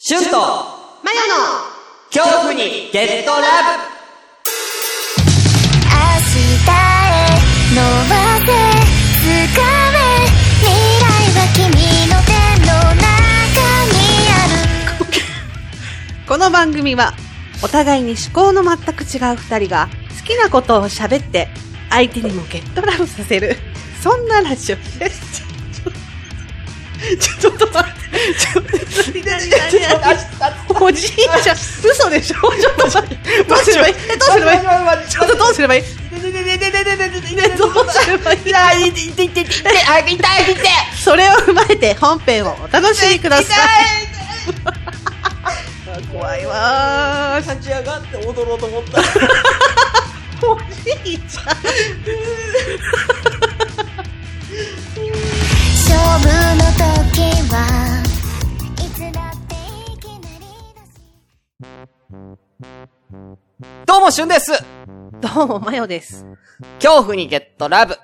シュンとマヨの恐怖にゲットラブ明日へ伸ばせ掴め未来は君の手の中にあるこの番組は、お互いに思考の全く違う二人が、好きなことを喋って、相手にもゲットラブさせる、そんなラジオです。ちょ、っと待って。ちょっと、おじいちゃん、嘘でしょちょっと待って。どうすればいい、どうすればいいちょっとどうすればいいどうすればいいそれを踏まえて。本編をお楽しみください。怖いわ。立ち上がって。踊ろうと思った。おじいちゃん。はいつだっていきなりだしどうも、シュンですどうも、マヨです。恐怖にゲットラブ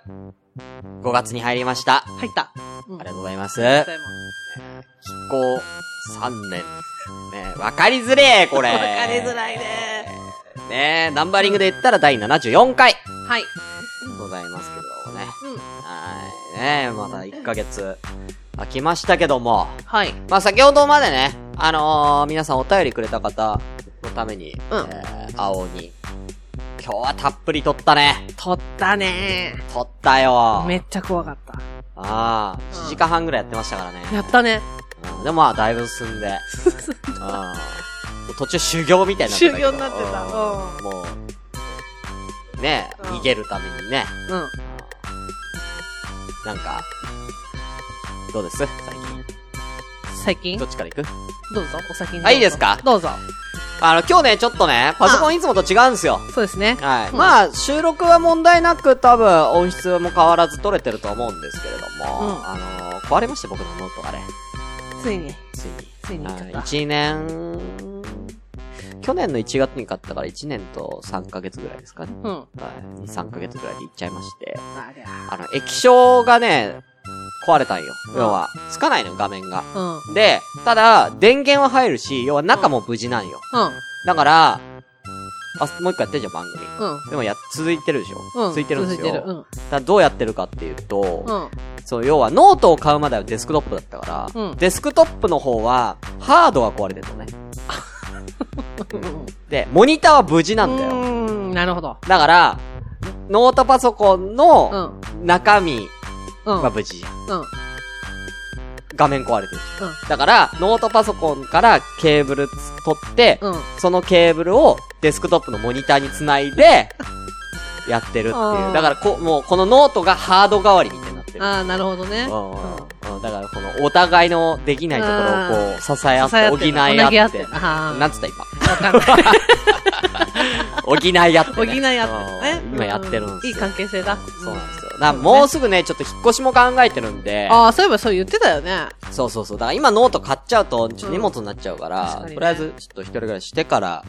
!5 月に入りました。入った。うんありがとうございます。ありがとう飛行3年。ねわかりづれえ、これ。わかりづらいね。ねナンバリングで言ったら第74回。はい。ございますけどもね。うん。はい。ねまだ1ヶ月空きましたけども。はい。まあ、先ほどまでね、あのー、皆さんお便りくれた方のために、うんえー、青に、今日はたっぷり撮ったね。撮ったね撮ったよ。めっちゃ怖かった。ああ、1時間半ぐらいやってましたからね。やったね。うんでもまあ、だいぶ進んで。うん途中修行みたいになってたけど。修行になってたうんうんもう、ね、うん逃げるためにね。うん。なんか、どうです？最近。最近？どっちから行く？どうぞ、お先に。あいいですか？どうぞ。あの、今日ね、ちょっとね、パソコンいつもと違うんですよ。そうですね。はい。うんまあ、収録は問題なく多分音質も変わらず撮れてると思うんですけれども、うんあのー壊れまして僕のノートがね、ついに。ついに。ついに行っちゃった1年、去年の1月に買ったから1年と3ヶ月ぐらいですかね。うん。はい。2、3ヶ月ぐらいで逝っちゃいまして、あの、液晶がね、壊れたんよ。うん要は、つかないのよ、画面が。うん。うん。で、ただ、電源は入るし、要は中も無事なんよ。だから、あ、もう一回やってるじゃん、番組。うん。でもや、続いてるでしょうん。続いてるんですよ。続いてる。うん。だどうやってるかっていうと、うん。そう、要はノートを買うまではデスクトップだったから、うんデスクトップの方は、ハードが壊れてるのね。で、モニターは無事なんだよ。うーん、なるほど。だから、ノートパソコンうのん。中身うん。は無事。うん。うん。画面壊れてる。だから、ノートパソコンからケーブル取って、うん。そのケーブルをデスクトップのモニターにつないで、やってるっていう。だからこ、もうこのノートがハード代わりみたいになってる。ああ、なるほどね。うんうんうんだからこのお互いのできないところをこう支え合って、補い合っ。っててあーなんつった今？わかんない。補い合って、ね。補い合ってね。うん今やってるんですよ。いい関係性だ。そうなんですよ。だもうすぐね、ちょっと引っ越しも考えてるんで、ああ、そういえばそう言ってたよね。そうそうそう。だから今ノート買っちゃうと、ちょっと荷物になっちゃうから、確かにねとりあえずちょっと一人暮らししてから、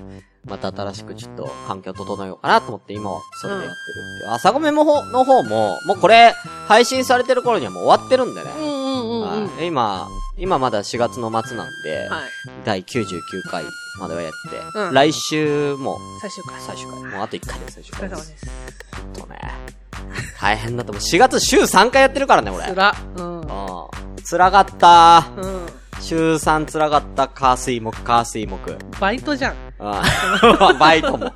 また新しくちょっと環境整えようかなと思って今はそれでやってるっていう。朝ごめもほの方も、もうこれ配信されてる頃にはもう終わってるんでね。うんうんうんうん。はい今、今まだ4月の末なんで、はい。第99回まではやって、うん来週も最終回。最終回。もうあと1回で最終回で。お疲れ様ですす。ほんとね。大変だと思う。4月週3回やってるからね、俺。つら。うん。うん。辛かった。うん。週3辛かった。火水木、火水木。バイトじゃん。うん バイトも。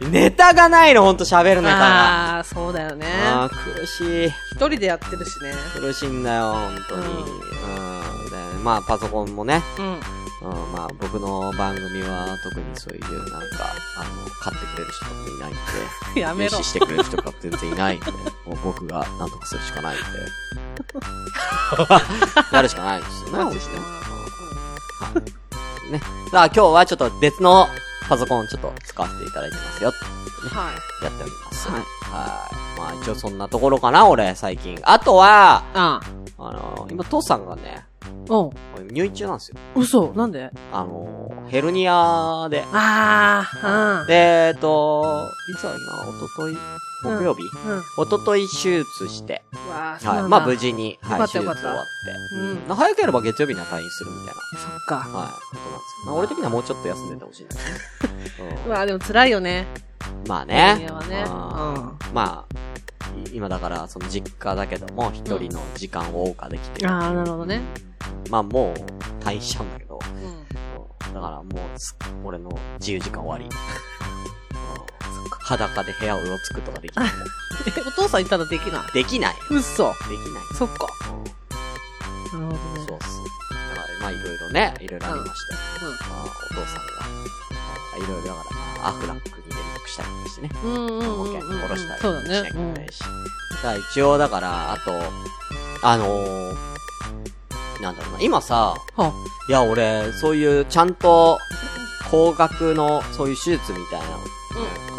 ネタがないの、ほんと喋るネタが。ああ、そうだよね。あー苦しい。一人でやってるしね。苦しいんだよ、ほんとに。ううんん。でまあ、パソコンもね。うん。うん、まあ、僕の番組は特にそういう、なんか、あの、買ってくれる人とかもいないんで。やめろしてくれる人が全然いないんで、もう僕がなんとかするしかないんで。やるしかないんですよね、マジして本当にはい。ね。さあ今日はちょっと別のパソコンちょっと使わせていただいてますよ。はい。やっております。はいはい。まあ一応そんなところかな、俺、最近。あとは、ああの、今、父さんがね、おう。入院中なんですよ。嘘なんで？あのー、ヘルニアで。ああ、うん。で、えっと、いつだっけな、おととい木曜日、うん。おととい手術して、わはい。まあ無事に、はい、手術終わって。うん。早ければ月曜日には退院するみたいな、そっか。はい、ことなんですけど。まあ俺的にはもうちょっと休んでてほしいんだけどね。う わあ、でも辛いよね。うんまあね。アはねうんまあ、い今だから、その実家だけども、一人の時間を謳歌できてる。ああ、なるほどね。まあもう、退院しちゃうんだけど。うん。うんだからもうす、俺の自由時間終わり。うん裸で部屋をうろつくとかできない。え、お父さんいたらできないできない。嘘。できない。そっか。うんなるほどね。そうっす。だから、まあいろいろね、いろいろありまして。うんまあ、お父さんが、まあいろいろだから、まあ、アフラックに連絡したりとかしてね。うんうんうん保うんうん。険下ろしたりそうだしなきゃね。いけないし。だから一応だから、あと、あのー、なんだろうな、今さ、いや、俺、そういう、ちゃんと、高額の、そういう手術みたいなの、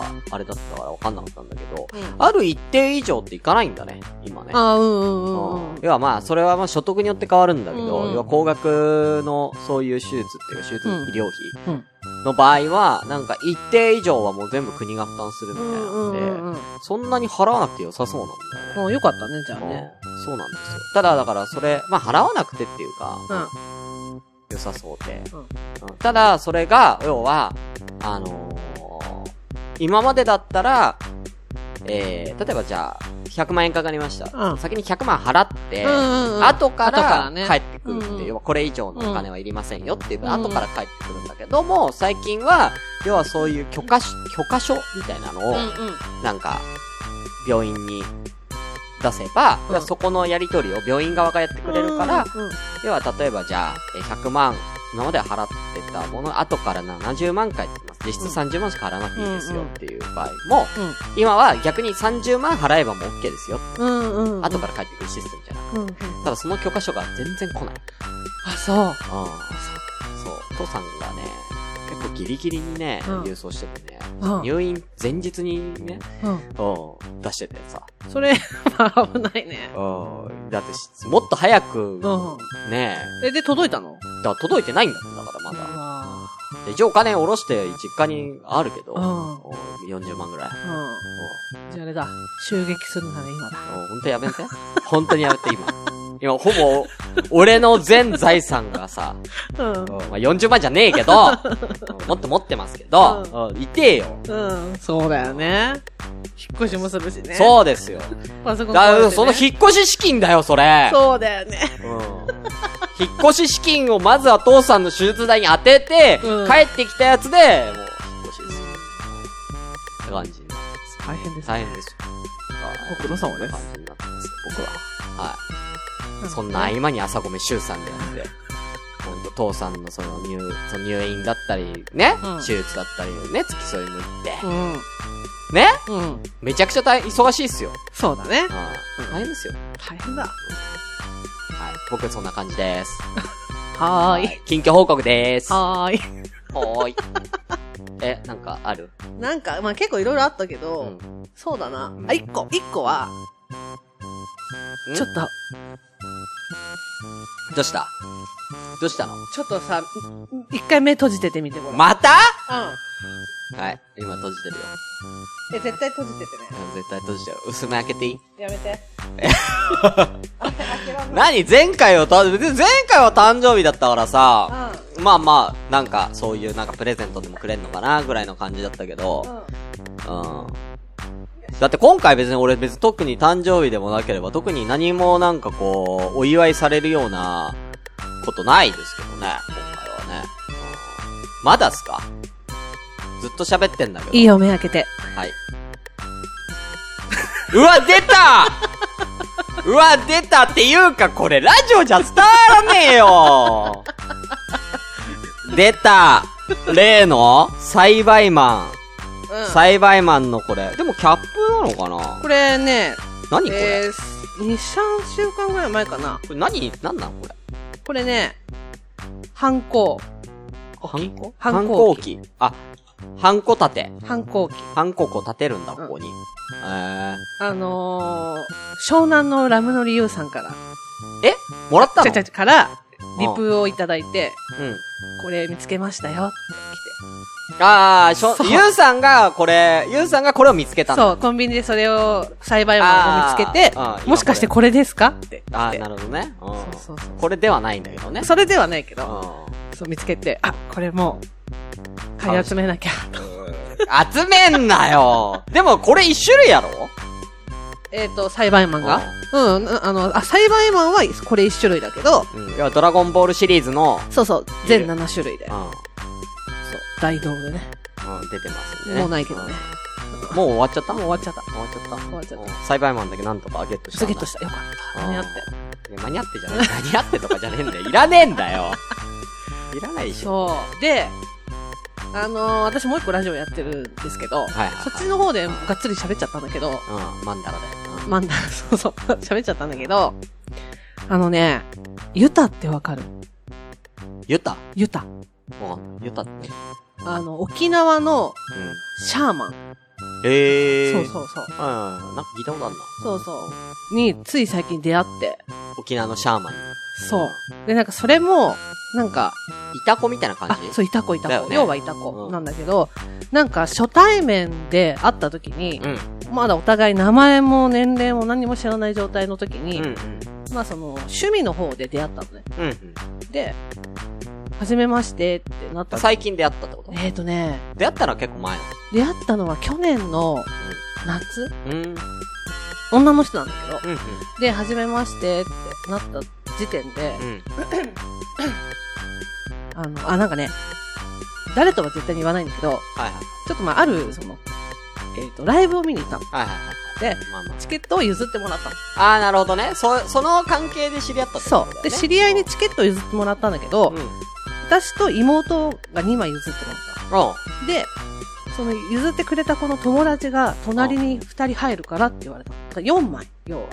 なんか、あれだったから分かんなかったんだけど、うんある一定以上っていかないんだね、今ね。ああ、うんうんうんうん。要はまあ、それはまあ所得によって変わるんだけど、うんうん要は高額のそういう手術っていうか、手術うん医療費うんの場合は、なんか一定以上はもう全部国が負担するみたいうんうんなんで、うんうん。そんなに払わなくて良さそうなんだよね。よかったね、じゃあね。うんそうなんですよ。ただ、だからそれ、まあ払わなくてっていうか、うん。良さそうで、うんうんただ、それが、要は、あのー今までだったら、えー、例えばじゃあ、100万円かかりました。うん。先に100万払って、うんうんうん。後から帰ってくるっていう、うんうん。要はこれ以上のお金はいりませんよっていう、うん。後から帰ってくるんだけども、最近は、要はそういう許可し、許可書みたいなのを、うんうん。なんか、病院に出せば、うん。そこのやり取りを病院側がやってくれるから、うんうん要は例えばじゃあ、えー100万、今までは払ってたもの、後から70万返ってきます。実質30万しか払わなくていいですよっていう場合も、今は逆に30万払えばもう OK ですよ。うんうんうん。後から返ってくるシステムじゃなくて。うんうん。ただその許可書が全然来ない。あ、そう。うん。そう。父さんがね、ギリギリにね、うん郵送しててね、うん入院前日にね、うん。うん、出しててさ。それ、は 危ないね。うん。だってし、もっと早く、うん。ねえ、で、届いたの？だ届いてないんだって、だからまだ。一応お金下ろして実家にあるけど、うんお40万ぐらい。うん。じゃああれだ。襲撃するなら今だ。お本当やめて。本当にやめて、今。今、ほぼ、俺の全財産がさ、うん。うんまあ、40万じゃねえけど、う んもっと持ってますけど、うん、いてえよ。うん。そうだよね。引っ越しもするしね。う。そうですよ。パソコンだ壊れてねその引っ越し資金だよ、それ。そうだよね。うん引っ越し資金をまずは父さんの手術代に当てて、うん帰ってきたやつで、もう、引っ越しですよ。って感じ。大変です。大変ですよ。ご苦労様です感じになってます、僕は。はい。うんそんな合間に朝ごめ週さんでやって、父さんのその入、その入院だったり、ね、うん手術だったりね、付き添いも行って、うん。ね？うん。めちゃくちゃ大忙しいっすよ。そうだね。はい大変ですよ。大変だ。はい。僕そんな感じです。はーい。はい近況報告でーす。ははーい。ーい。え、なんかある？なんか、まあ結構いろいろあったけうど、ん。そうだな。あ、一個、一個は、ちょっと、どうした？どうしたの？ちょっとさ、一回目閉じててみてもらう。また？うん。はい。今閉じてるよ。え、絶対閉じててね。うん絶対閉じてる。薄め開けていい？やめて。何？前回はた、前回は誕生日だったからさ、うまあまあ、なんか、そういうなんかプレゼントでもくれんのかなぐらいの感じだったけど、ん。うん。うん。だって今回別に俺別に特に誕生日でもなければ特に何もなんかこう、お祝いされるようなことないですけどね、今回はね。うん、まだっすか？ずっと喋ってんだけど。いいよ、目開けて。はい。うわ、出た うわ、出たっていうか、これラジオじゃ伝わらねえよ出た例の栽培マン。うん。栽培マンのこれ。でもキャップなのかな？これね、何これ、えー、2、3週間ぐらい前かな。これ何？何なのこれ？これね、ハンコ、ハンコ？反ハン抗期コ機。あ、ハンコ立て。反抗期。ハンコこう立てるんだ、ここに。えあのー、湘南のラムノリユウさんから、ー、え？もらったの？ちゃちゃちゃから、リプをいただいて、うん。これ見つけましたよってああ、しょゆうさんがこれ、ゆうさんがこれを見つけた。そう、コンビニでそれを、栽培マンを見つけてもしかしてこれですかって言ああ。なるほどね。うんそうそうそうこれではないんだけどね。それではないけうど、んそう見つけて、あ、これもう、買い集めなきゃ。集めんなよでもこれ一種類やろ？えっと、栽培マンがうん、あの、あ、栽培マンはこれ一種類だけど、うん。いや、ドラゴンボールシリーズの、そうそう、全7種類で。そううん。、大道でね。うん、出てますんでね。もうないけどね。うん。もう終わっちゃった？もう終わっちゃった。終わっちゃった？終わっちゃったうん栽培マンだけなんとかゲットしたんだ。ゲットした。よかった。間に合って。いや間に合ってじゃない。間に合ってとかじゃねえんだよ。いらねえんだよ。いらないでしょ。そう。で、あのー私もう一個ラジオやってるんですけど、はいはいそっちの方でがっつり喋っちゃったんだけど、うん、マンダラで。うんまんだ、そうそう、喋っちゃったんだけど、あのね、ユタってわかる？ユタ？ユタ。わかんないユタって。あの、沖縄のうん。シャーマン。ええー。そうそうそう。うん。なんか聞いたことあるな。そうそう。に、つい最近出会って、沖縄のシャーマンに。そう。で、なんかそれも、なんか、イタコみたいな感あじ、そう、イタコイタコ。だよね要はイタコなんだけど、なんか初対面で会った時に、うん。まだお互い名前も年齢も何も知らない状態の時に、うんうん。まあその、趣味の方で出会ったのね。うんうん。で、はじめましてってなった。最近出会ったってこと？えーとね、出会ったら結構前な出会ったのは去年の夏の。うん。うん。女の人なんだけど。うん。で、はじめましてってなった時点で、うん。あの、あ、なんかね、誰とは絶対に言わないんだけど、はいはい。ちょっとまあ、ある、その、えっ、と、ライブを見に行ったの。はいはいはい。で、まあまチケットを譲ってもらったの。あ。あー、なるほどね。そ、その関係で知り合ったってことだよねそう。で、知り合いにチケットを譲ってもらったんだけど、うん。うん。私と妹が2枚譲ってもらった。で、その譲ってくれたこの友達が隣に2人入るからって言われたの。だから4枚、要は。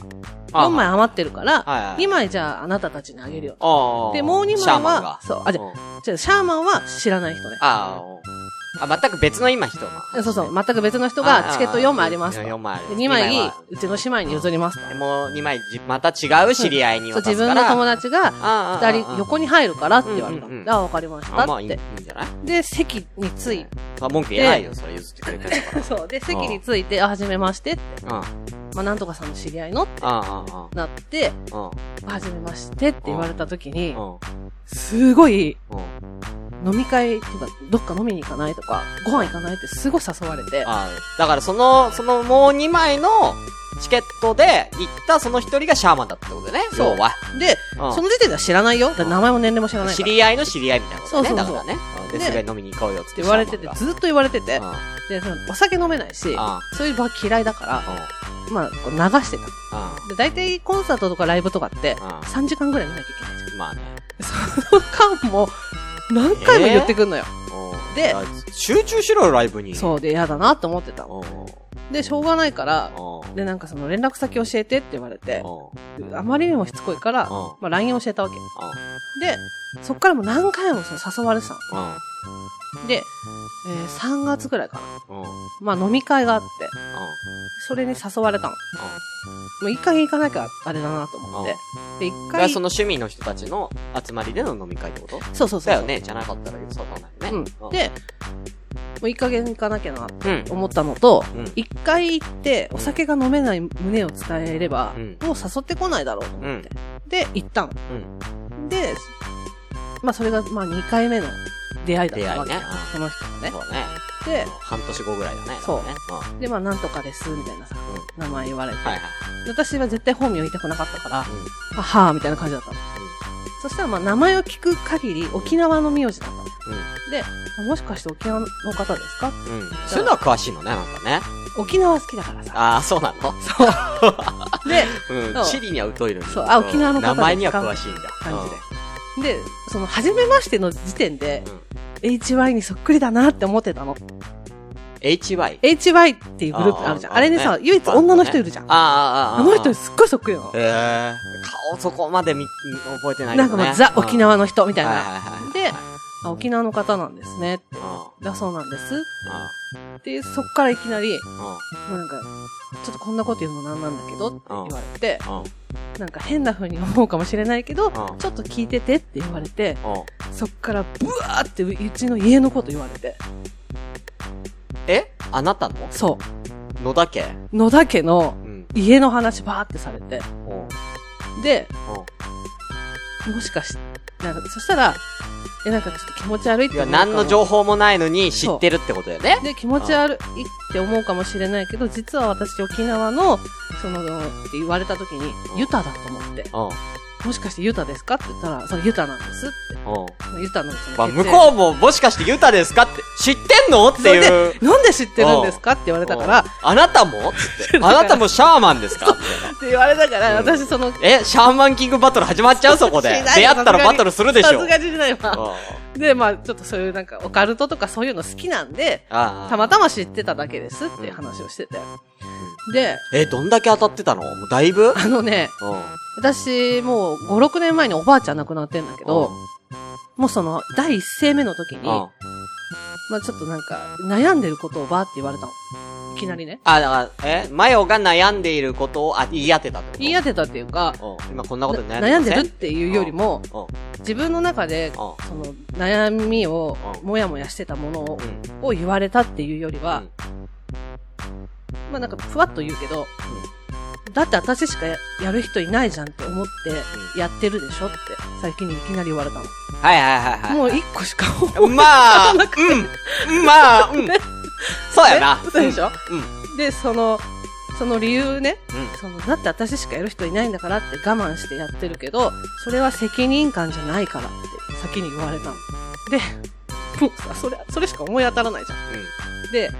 あ4枚余ってるから、はいはい。2枚じゃああなたたちにあげるよ。ああ。でもう二枚はシャーマンがそうあじゃんじゃあ、シャーマンは知らない人ね。ああ。あ、全く別の今人が。そうそう、全く別の人がチケット4枚ありますと。4枚ある。2枚うちの姉妹に譲りますもう2枚じ、また違う知り合いに渡すから。自分の友達がああ2人横に入るからって言われた。あ、わかりましたって。で、席についあ文句言えないよ、それ譲ってくれてるか そう。で、席について、あ、はじめましてって。まあ、なんとかさんの知り合いのってなって、はじめましてって言われた時に。すごい、うん。飲み会とか、どっか飲みに行かないとか、ご飯行かないってすごい誘われて、だからその、そのもう2枚のチケットで行ったその一人がシャーマンだったってことだよね。そう要は。で、うんその時点では知らないよ。だ名前も年齢も知らない知り合いの知り合いみたいなことだね。そうそうそうだからね。うんで、ですぐ飲みに行こうよって。言われててずっと言われててが、で、そのお酒飲めないしあ、そういう場嫌いだから、うん。うん。まあ、こう流してた。うん。で、大体コンサートとかライブとかって、うん3時間ぐらい見なきゃいけないじまあね。ゃん。その間も、何回も言ってくんのよ。うんで集中しろよ、ライブに。そうで、嫌だなって思ってた。で、しょうがないから、うん。で、なんかその連絡先教えてって言われて、うん。あまりにもしつこいから、うんまあ LINE 教えたわけ。うん。で、そっからも何回もその誘われてたうん。の。で、えー3月ぐらいかな。まあ飲み会があって、それに誘われたの。もういい加減行かなきゃあれだなと思って。で、一回、その趣味の人たちの集まりでの飲み会ってこと？そうそうそう。だよね。じゃなかったらそうだないよね。うん。で、もういい加減行かなきゃなうん。と思ったのと、うん。一回行ってお酒が飲めない胸を伝えれば、うんもう誘ってこないだろうと思って。で、行ったの。うん。で、まあそれがまあ2回目の出会いだったわけ。出会いねその人のね。そうね。で、半年後ぐらいだね。そうね。で、まあなんとかです、みたいなさ、う名前言われて。はいはい。で私は絶対本名言いたくなかったから、うん。あはぁ、みたいな感じだったの。そしたらまあ名前を聞く限り沖縄の名字だったの。で、あもしかして沖縄の方ですか？うん。うん。そういうのは詳しいのね、なんかね。沖縄好きだからさ。ああ、そうなの？そう。で、うん。チリには疎いのに。そうあ沖縄の方名前には詳しいんだ。感じで。で、その、初めましての時点でう、ん。うん。HY にそっくりだなって思ってたの。HY? HY っていうグループあるじゃん。あれにさ、唯一女の人いるじゃん。ああ、ああ、ああ。あの人すっごいそっくりなの。へえ。顔そこまで見、覚えてないけどね。なんかもうザ沖縄の人みたいな。で、あ沖縄の方なんですね。だそうなんです。うん。で、そっからいきなり、うん。なんか、ちょっとこんなこと言うのなんなんだけどって言われて、うん。なんか変な風に思うかもしれないけど、んちょっと聞いててって言われて、うん。そっからブワーってうちの家のこと言われて。え？あなたの？そ野田家？う。野田家のうん。家の話バーってされて。うん。で、うん。もしかし、なんか、そしたら、え、なんかちょっと気持ち悪いっていや、思うかも何の情報もないのに知ってるってことだよね。で、気持ち悪いって思うかもしれないけど、実は私沖縄の、その、って言われた時に、ユタだと思って、うん。もしかしてユタですかって言ったら、それユタなんですって。うん。ユタのまあ、向こうももしかしてユタですかって知ってんの？っていうで。、なんで知ってるんですかって言われたから、っあなたも？つって。あなたもシャーマンですか？みたいな。て言われたから、うん私その、え、シャーマンキングバトル始まっちゃう？そこで 出会ったらバトルするでしょ。さすがにしないわ。うんで、まあちょっとそういうなんか、オカルトとかそういうの好きなんで、たまたま知ってただけですっていう話をしてて。で、え、どんだけ当たってたの？もうだいぶ？あのね、うん。私もう5、6年前におばあちゃん亡くなってんだけど、もうその、第一声目の時に、うん。まあちょっとなんか、悩んでることをばーって言われたの。いきなりね。あ、だから、え、マヨが悩んでいることを、あ、言い当てたってこと？言い当てたっていうか、うん。今こんなことで悩んで悩んでるっていうよりも、うん。自分の中で、うん。その、悩みをう、んもやもやしてたものをうん。を言われたっていうよりはうん、まあなんか、ふわっと言うけど、だって私しかややる人いないじゃんって思って、やってるでしょって、最近にいきなり言われたの。はいはいはいはい。もう一個しか思まあ、うん。まあ、うん。そうやな。嘘でしょ？うん。で、その、その理由ね、うん。その、だって私しかやる人いないんだからって我慢してやってるけど、それは責任感じゃないからって先に言われたの。で、もうさ、それ、それしか思い当たらないじゃん。で、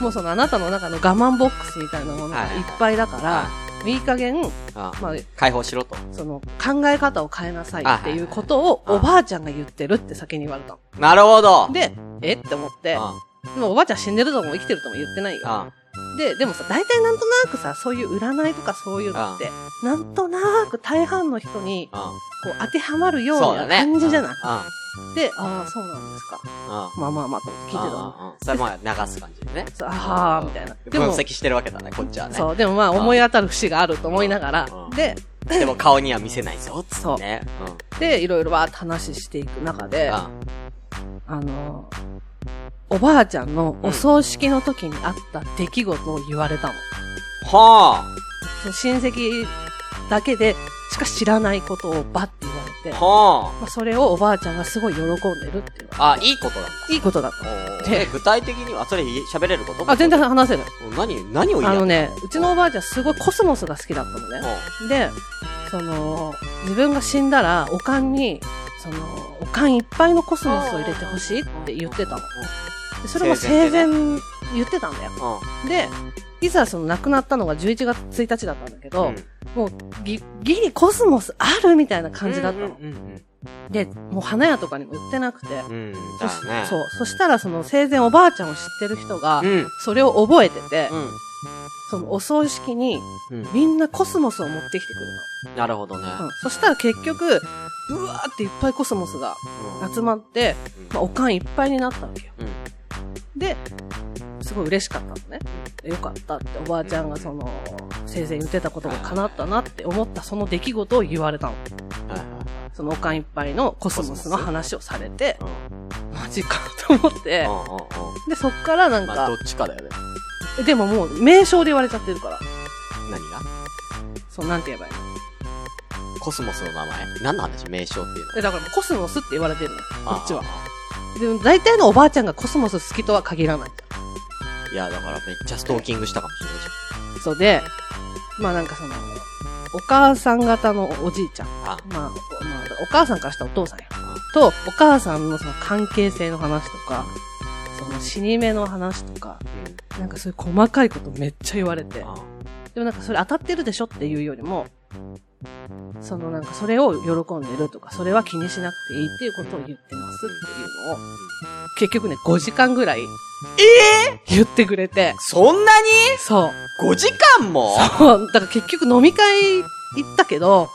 もうそのあなたの中の我慢ボックスみたいなものがいっぱいだから、いい加減、あまあ、解放しろと。その考え方を変えなさいっていうことをはいはいおばあちゃんが言ってるって先に言われたの。なるほど。で、え？って思って、うん、でもおばあちゃん死んでるとも生きてるとも言ってないよ。うん。で、でもさ、大体なんとなくさ、そういう占いとかそういうのって、なんとなく大半の人に、うん。こう当てはまるよそう。な感じじゃない、うん。で、ああ、そうなんですか。うん。まあまあまあと聞いてたの。それも流す感じでね。そうああ、みたいな。でも、分析してるわけだね、こっちはね。そう、でもまあ思い当たる節があると思いながらうん、で、でも顔には見せないぞ、つってね。で、いろいろわーって話していく中で、うん。あの、おばあちゃんのお葬式の時にあった出来事を言われたの。はその親戚だけでしか知らないことをバッて言われあ。まあ、それをおばあちゃんがすごい喜んでるっていう。あ。あ、いいことだ。いいことだった。でえ、具体的には、それ喋れること？あ、全然話せる。何、何を言うあのね、うちのおばあちゃんすごいコスモスが好きだったのね。で、その、自分が死んだら、おかんに、その、おかんいっぱいのコスモスを入れてほしいって言ってたの。でそれも生前言ってたんだよ。うん。で、いざその亡くなったのが11月1日だったんだけど、うんもうぎ、ギリコスモスあるみたいな感じだったの。うんうんで、もう花屋とかにも売ってなくて、うん。ね。そう。そしたらその生前おばあちゃんを知ってる人がう、ん。それを覚えてて、うん。そのお葬式にうん。みんなコスモスを持ってきてくるなるほどね。の。うん。そしたら結局、うわーっていっぱいコスモスがうん集まって、まあ、お棺いっぱいになったわけよ。うん。で、すごい嬉しかったのね。でよかったって、おばあちゃんがその、生前言ってたことが叶ったなって思ったその出来事を言われたの。そのお棺いっぱいのコスモスの話をされて、うん。マジかと思って。で、そっからなんまあ、かど、っちかだよね。でももう名称で言われちゃってるから、何が？そう、なんて言えばいいの？コスモスの名前何の話？名称っていうのえ、だからコスモスって言われてるのよ、こっちは。あでも大体のおばあちゃんがコスモス好きとは限らないいや、だからめっちゃストーキングしたかもしれないじゃん。そうで、まあなんかその、お母さん方のおじいちゃん。あ、まあ、まあ、お母さんからしたらお父さんや。と、お母さんのその関係性の話とか、その死に目の話とか、うん。なんかそういう細かいことめっちゃ言われて、あでもなんかそれ当たってるでしょっていうよりも、そのなんかそれを喜んでるとか、それは気にしなくていいっていうことを言ってますっていうのを、結局ね、5時間ぐらい、ええ言ってくれて、そんなに？そう。?5 時間も？そう。だから結局飲み会行ったけど、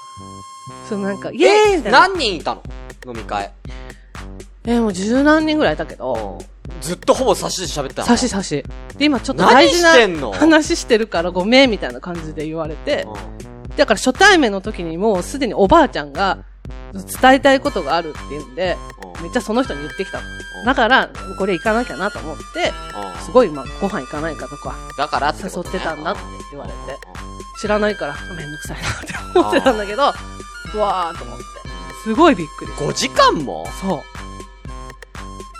そのなんか、イエーイみたいな。何人いたの？飲み会。えーもう十何人ぐらいいたけど、ずっとほぼ差しで喋ってたの？差し差し。で、今ちょっと大事な話してるからごめんみたいな感じで言われて、うんで、だから初対面の時にもうすでにおばあちゃんが伝えたいことがあるって言うんで、うんめっちゃその人に言ってきたの。うんだから、これ行かなきゃなと思って、うんすごい、まあ、ご飯行かないかとか、だから誘ってたんだって言われてうん知らないから、めんどくさいなって思ってたんだけど、うわーと思って。すごいびっくりした。5時間も？そ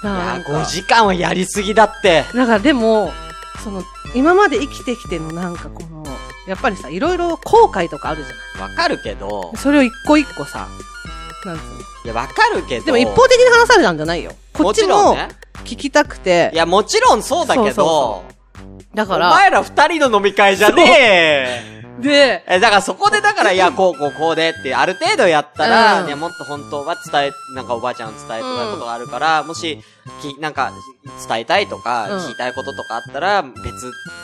う。なんか5時間はやりすぎだって。だからでも、その、今まで生きてきてのなんかこの、やっぱりさ、いろいろ後悔とかあるじゃわかるけどない。それを一個一個さ、なんつうの？いや、わかるけど。でも一方的に話されたんじゃないよ。こっちももちろんね。聞きたくてい、や、もちろんそうだけそうそど、だから、お前ら二人の飲み会じゃねえ。で、え、だからそこでだから、いや、こう、こう、こうでって、ある程度やったら、うん。ね、もっと本当は伝え、なんかおばあちゃんが伝えたいことがあるから、もし、き、なんか、伝えたいとか、うん。聞きたいこととかあったら、別、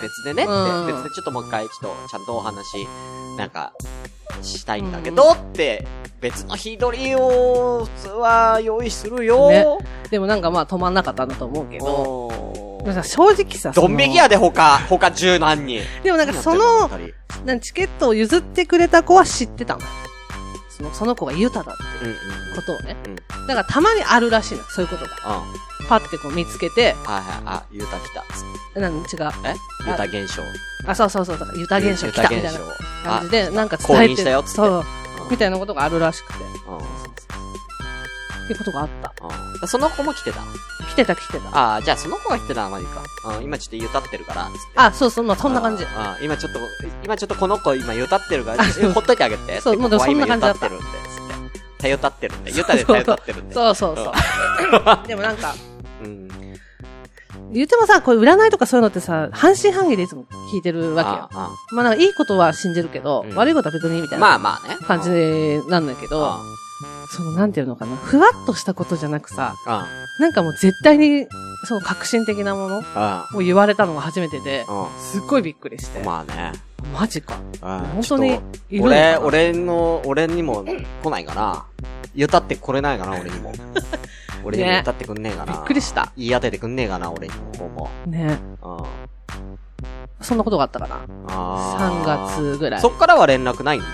別でねって、うん。別でちょっともう一回、ちょっと、ちゃんとお話、なんか、したいんだけど、って、別の日取りを、普通は用意するよ。ね。でもなんかまあ止まんなかったんだと思うけど、おでもさ、正直さ、ドン引きやで。で、他、他十何人。でもなんかその、なんチケットを譲ってくれた子は知ってたの。その、その子がユタだって人う。ことをね。うんだからたまにあるらしいの、そういうことが。うん。パッてこう見つけて、はいはい。あ、ユータ来た。なん違う。え？ユータ現象。あ、そうそうそう、だからユタ現象来たみたいな感じで、なんか降伝えてそう。うんみたいなことがあるらしくて。ことがあった。うん。その子も来てた。来てた来てた。ああ、じゃあその子が来てたらまあいいか。うん、今ちょっと歌ってるから、つって。あ、そうそう、まあそんな感じ。ああ今ちょっと、今ちょっとこの子今歌ってるから、ほっといてあげて。そうもうそんな感じだったここは今歌ってるんで、つって。頼歌ってるんで。ユタで頼歌ってるんで。そうそうそう。でもなんか、うん。言ってもさ、こういう占いとかそういうのってさ、半信半疑でいつも聞いてるわけよあ。あまあなんかいいことは信じるけど、うん悪いことは別にみたいなまあまあね。感じなんだけど、あそのなんていうのかな、ふわっとしたことじゃなくさ、あ。なんかもう絶対に、その革新的なものあを言われたのが初めてで、あ。すっごいびっくりしてうん。。まあね。マジか。本本当にいるのかな？俺、俺の、俺にも来ないかな。歌ってこれないかな、俺にも。俺にもね歌ってくんねえかな。びっくりした言い当ててくんねえかな、俺にも。もねううん。そんなことがあったかな？あー3月ぐらいそ。っからは連絡ないんも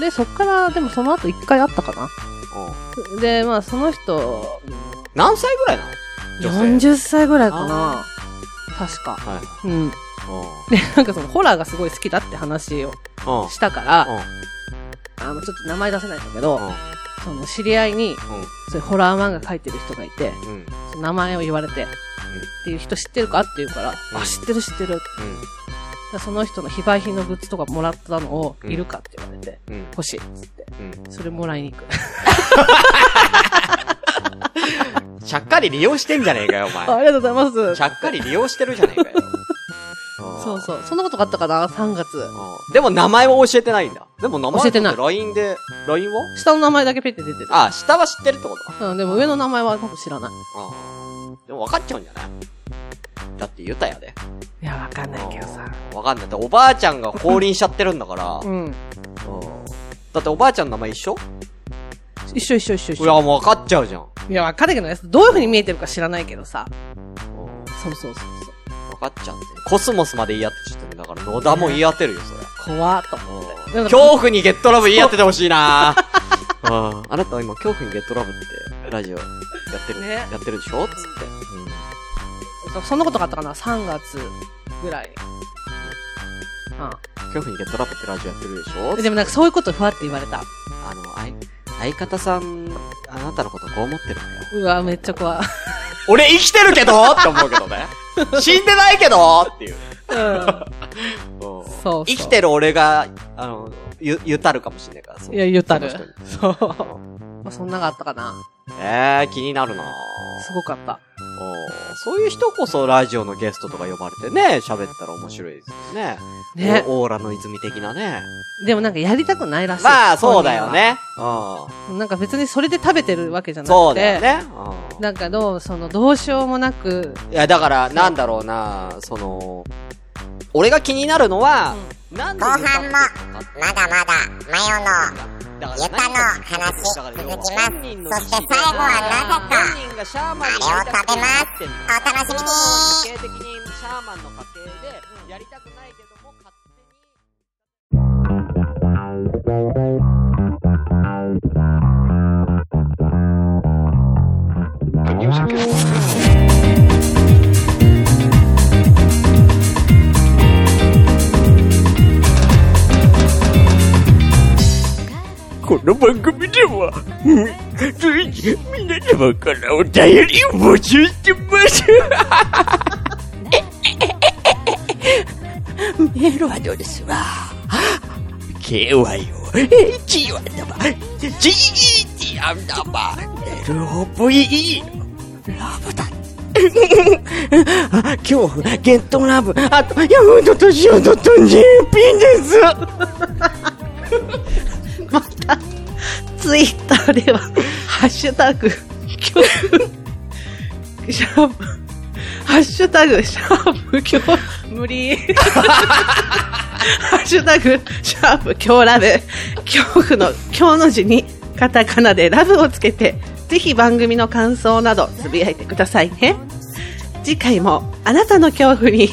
で、そっから、でもその後一回会ったかな。で、まあその人、何歳ぐらいなの？女性。40歳ぐらいかな。確か。はい。うん。うで、なんかそのホラーがすごい好きだって話を。したから、うん。あの、ちょっと名前出せないんだけど、うん。その知り合いに、そういうホラー漫画描いてる人がいて、名前を言われて、っていう人知ってるかって言うから、うんあ、知ってる知ってる。だからその人の非売品のグッズとかもらったのを、うんいるかって言われて、うん。欲しいっつって。うん。それもらいに行く。ちゃっかり利用してんじゃねえかよ、お前。ありがとうございますち。ゃっかり利用してるじゃねえかよ。そうそう。そんなことがあったかな ?3 月。うん。でも名前は教えてないんだ。でも名前教えてない LINE で、LINE は？下の名前だけペッて出てる。あ、下は知ってるってことうん、でも上の名前は多分知らない。ああ。でも分かっちゃうんじゃない？だって言ったやで。いや、わかんないけどさ。分かんない。だっておばあちゃんが降臨しちゃってるんだから。うん。うんだっておばあちゃんの名前一緒？一緒一緒一緒一いや、緒。もう分かっちゃうじゃん。いや、わかるけどね。どういう風に見えてるか知らないけどさ。うんそうそうそう分かっちゃって。コスモスまで言い合ってちゃってる。だから野田も言い当てるよ、それ。そう。怖っと思って。恐怖にゲットラブ言い合っててほしいな うんあなたは今恐怖にゲットラブってラジオやってる、ねやってるでしょ？つって。そそんなことがあったかな ?3 月ぐらいに。うん。恐怖にゲットラブってラジオやってるでしょ？うん。でもなんかそういうことふわって言われた。あの、相、相方さん、あなたのことこう思ってるのよ。うわ、めっちゃ怖い。俺生きてるけど？って思うけどね。死んでないけど？っていう。うん。そう生きてる俺が、あの、ゆ、ゆたるかもしれないから。そういや、言ったるその人に。そう。まあ、そんながあったかな。えー、気になるなすごかった。おーそういう人こそラジオのゲストとか呼ばれてね、喋ったら面白いですよね。ねおオーラの泉的なね。でもなんかやりたくないらしい。まあ、そうだよね。う本人は。なんか別にそれで食べてるわけじゃん。なくて。そうだよね。うんなんかどう、その、どうしようもなく、いや、だから、なんだろうな、その、俺が気になるのは、なんで後半もまだまだマヨのユタの話続きますそして最後はなぜか本人がシャーマンにあれを食べます。お楽しみにシャーマンの家庭でやりたくないけどもこの番組では、う ん随時皆様からお便りを募集してます。メールアドレスは、KYO、H アンダーバー、GET アンダーバー、LOVE、ラブだ。恐怖、ゲットラブ、あと、ヤフードとシオドと JP です。ツイッターでは、ハッシュタグ、恐怖、シャープ、ハッシュタグ、シャープ、恐怖、無理。ハッシュタグ、シャープ、今日ラブ、恐怖の、今日の字に、カタカナでラブをつけて、ぜひ番組の感想などつぶやいてくださいね。次回もあなたの恐怖に